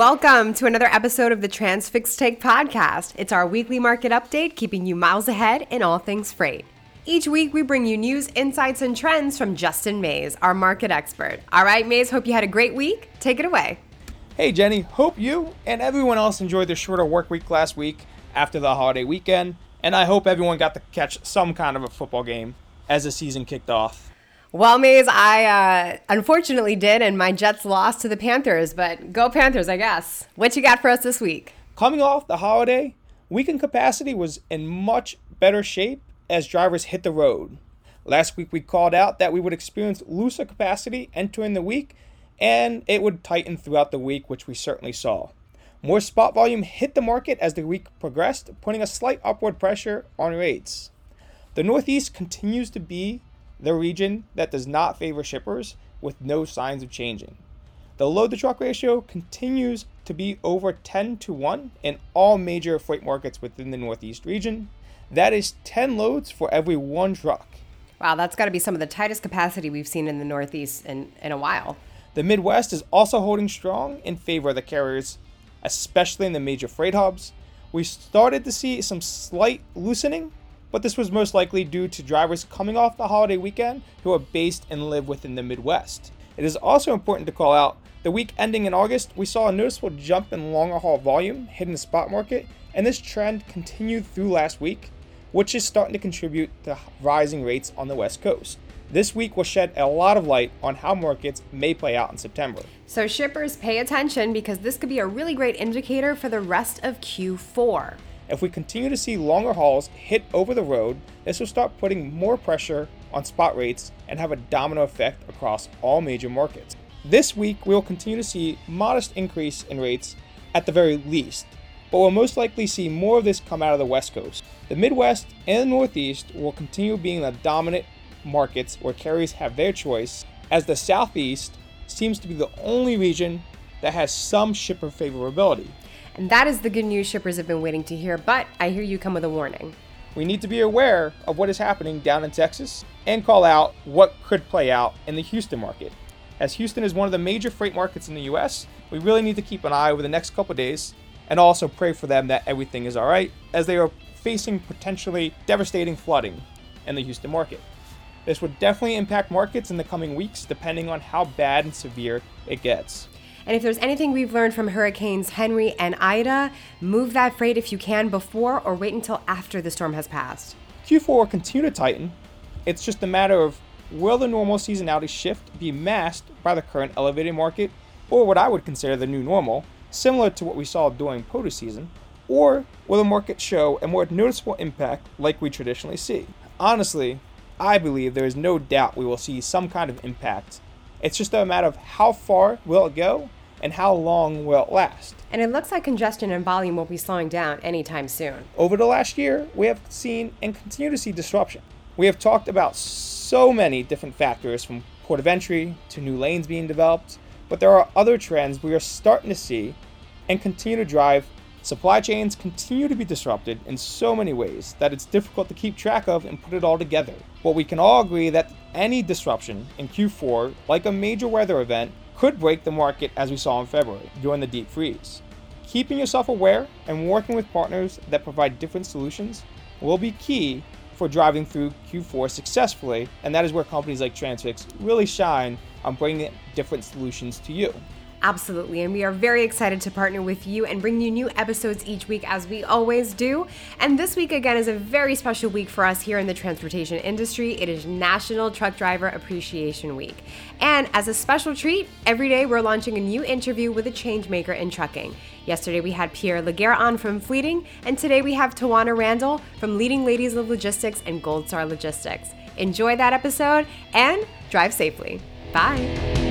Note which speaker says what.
Speaker 1: welcome to another episode of the Transfix Take podcast. It's our weekly market update, keeping you miles ahead in all things freight. Each week, we bring you news, insights, and trends from Justin Mays, our market expert. All right, Mays, hope you had a great week. Take it away.
Speaker 2: Hey, Jenny, hope you and everyone else enjoyed the shorter work week last week after the holiday weekend, and I hope everyone got to catch some kind of a football game as the season kicked off.
Speaker 1: Well, Mays, I uh, unfortunately did, and my Jets lost to the Panthers, but go Panthers, I guess. What you got for us this week?
Speaker 2: Coming off the holiday, weekend capacity was in much better shape as drivers hit the road. Last week, we called out that we would experience looser capacity entering the week, and it would tighten throughout the week, which we certainly saw. More spot volume hit the market as the week progressed, putting a slight upward pressure on rates. The Northeast continues to be the region that does not favor shippers with no signs of changing. The load to truck ratio continues to be over 10 to 1 in all major freight markets within the Northeast region. That is 10 loads for every one truck.
Speaker 1: Wow, that's got to be some of the tightest capacity we've seen in the Northeast in, in a while.
Speaker 2: The Midwest is also holding strong in favor of the carriers, especially in the major freight hubs. We started to see some slight loosening but this was most likely due to drivers coming off the holiday weekend who are based and live within the Midwest. It is also important to call out the week ending in August, we saw a noticeable jump in longer haul volume hitting the spot market, and this trend continued through last week, which is starting to contribute to rising rates on the West Coast. This week will shed a lot of light on how markets may play out in September.
Speaker 1: So, shippers, pay attention because this could be a really great indicator for the rest of Q4.
Speaker 2: If we continue to see longer hauls hit over the road, this will start putting more pressure on spot rates and have a domino effect across all major markets. This week, we will continue to see modest increase in rates at the very least, but we'll most likely see more of this come out of the West Coast. The Midwest and the Northeast will continue being the dominant markets where carriers have their choice, as the Southeast seems to be the only region that has some shipper favorability.
Speaker 1: And that is the good news shippers have been waiting to hear, but I hear you come with a warning.
Speaker 2: We need to be aware of what is happening down in Texas and call out what could play out in the Houston market. As Houston is one of the major freight markets in the US, we really need to keep an eye over the next couple days and also pray for them that everything is all right as they are facing potentially devastating flooding in the Houston market. This would definitely impact markets in the coming weeks depending on how bad and severe it gets.
Speaker 1: And if there's anything we've learned from Hurricanes Henri and Ida, move that freight if you can before or wait until after the storm has passed.
Speaker 2: Q4 will continue to tighten. It's just a matter of will the normal seasonality shift be masked by the current elevated market, or what I would consider the new normal, similar to what we saw during POTUS season, or will the market show a more noticeable impact like we traditionally see? Honestly, I believe there is no doubt we will see some kind of impact it's just a matter of how far will it go and how long will it last.
Speaker 1: And it looks like congestion and volume won't be slowing down anytime soon.
Speaker 2: Over the last year, we have seen and continue to see disruption. We have talked about so many different factors from port of entry to new lanes being developed, but there are other trends we are starting to see and continue to drive Supply chains continue to be disrupted in so many ways that it's difficult to keep track of and put it all together. But we can all agree that any disruption in Q4, like a major weather event, could break the market as we saw in February during the deep freeze. Keeping yourself aware and working with partners that provide different solutions will be key for driving through Q4 successfully, and that is where companies like Transfix really shine on bringing different solutions to you.
Speaker 1: Absolutely. And we are very excited to partner with you and bring you new episodes each week as we always do. And this week, again, is a very special week for us here in the transportation industry. It is National Truck Driver Appreciation Week. And as a special treat, every day we're launching a new interview with a changemaker in trucking. Yesterday we had Pierre Laguerre on from Fleeting, and today we have Tawana Randall from Leading Ladies of Logistics and Gold Star Logistics. Enjoy that episode and drive safely. Bye.